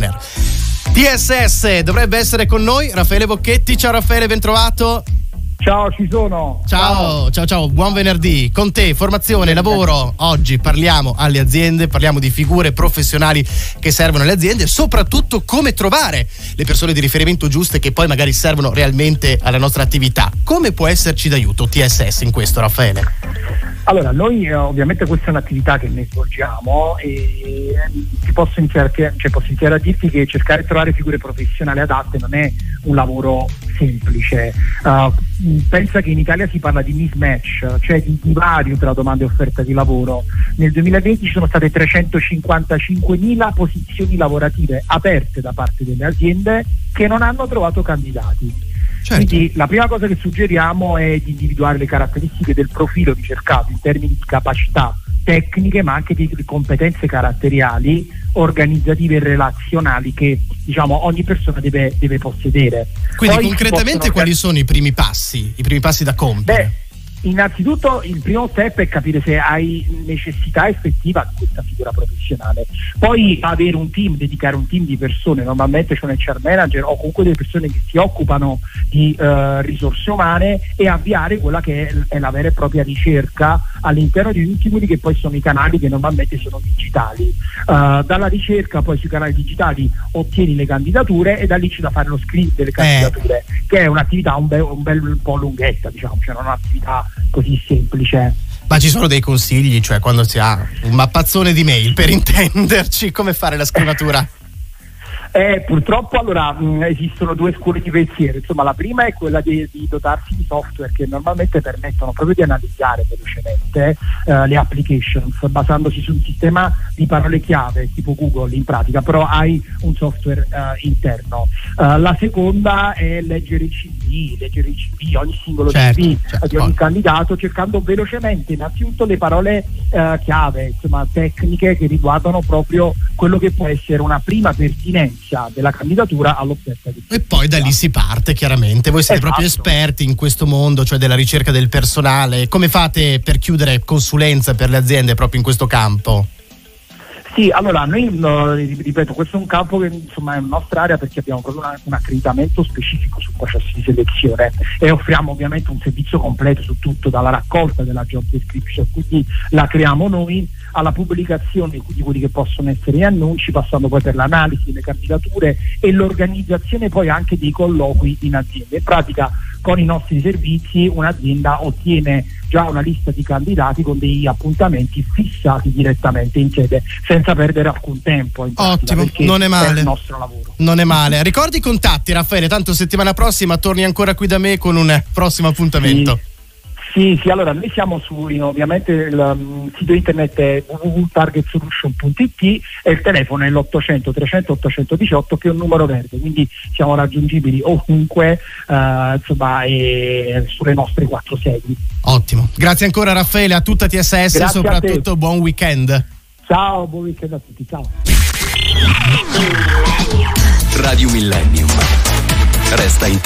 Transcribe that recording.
partner. TSS dovrebbe essere con noi, Raffaele Bocchetti. Ciao Raffaele, ben trovato. Ciao, ci sono. Ciao, ciao, ciao, buon venerdì. Con te, formazione, lavoro. Oggi parliamo alle aziende, parliamo di figure professionali che servono alle aziende e soprattutto come trovare le persone di riferimento giuste che poi magari servono realmente alla nostra attività. Come può esserci d'aiuto TSS in questo, Raffaele? Allora, noi eh, ovviamente questa è un'attività che noi svolgiamo e ti posso iniziare, cioè, posso iniziare a dirti che cercare di trovare figure professionali adatte non è un lavoro semplice. Uh, pensa che in Italia si parla di mismatch, cioè di divario tra domanda e offerta di lavoro. Nel 2020 ci sono state 355.000 posizioni lavorative aperte da parte delle aziende che non hanno trovato candidati. Certo. Quindi la prima cosa che suggeriamo è di individuare le caratteristiche del profilo ricercato in termini di capacità tecniche ma anche di competenze caratteriali, organizzative e relazionali che diciamo, ogni persona deve, deve possedere. Quindi Poi concretamente quali sono i primi passi, i primi passi da compiere? Beh, Innanzitutto il primo step è capire se hai necessità effettiva di questa figura professionale, poi avere un team, dedicare un team di persone, normalmente c'è un HR manager o comunque delle persone che si occupano di uh, risorse umane e avviare quella che è, è, la vera e propria ricerca all'interno di tutti quelli che poi sono i canali che normalmente sono digitali. Uh, dalla ricerca poi sui canali digitali ottieni le candidature e da lì c'è da fare lo screen delle eh. candidature, eh. che è un'attività un, be- un bel po' lunghetta, diciamo, cioè non un'attività così semplice. Ma ci sono dei consigli, cioè quando si ha un mappazzone di mail per intenderci come fare la scrittura? Eh, purtroppo allora mh, esistono due scuole di pensiero, insomma la prima è quella di, di, dotarsi di software che normalmente permettono proprio di analizzare velocemente eh, le applications basandosi su un sistema di parole chiave tipo Google in pratica, però hai un software eh, interno. Uh, la seconda è leggere i CV, leggere i CV, ogni singolo certo, CV certo. di ogni candidato cercando velocemente innanzitutto le parole uh, chiave, insomma tecniche che riguardano proprio quello che può essere una prima pertinenza della candidatura all'offerta di E poi da lì si parte chiaramente. Voi siete esatto. proprio esperti in questo mondo, cioè della ricerca del personale. Come fate per chiudere consulenza per le aziende proprio in questo campo? Sì, allora noi no, ripeto, questo è un campo che insomma è nostra area perché abbiamo proprio una, un accreditamento specifico su processi di selezione e offriamo ovviamente un servizio completo su tutto, dalla raccolta della job description, quindi la creiamo noi alla pubblicazione di quelli che possono essere gli annunci, passando poi per l'analisi delle candidature e l'organizzazione poi anche dei colloqui in azienda. In pratica con i nostri servizi un'azienda ottiene già una lista di candidati con degli appuntamenti fissati direttamente in sede senza perdere alcun tempo. Ottimo, non è male. È il nostro lavoro. Non è male. Ricordi i contatti, Raffaele, tanto settimana prossima torni ancora qui da me con un prossimo appuntamento. Sì. Sì, sì, allora noi siamo su, ovviamente il um, sito internet è www.targetsolution.it e il telefono è l'800 300 818 che è un numero verde, quindi siamo raggiungibili ovunque uh, insomma, e sulle nostre quattro sedi. Ottimo, grazie ancora Raffaele, a tutta TSS e soprattutto buon weekend. Ciao, buon weekend a tutti, ciao. Radio Millennium. Resta in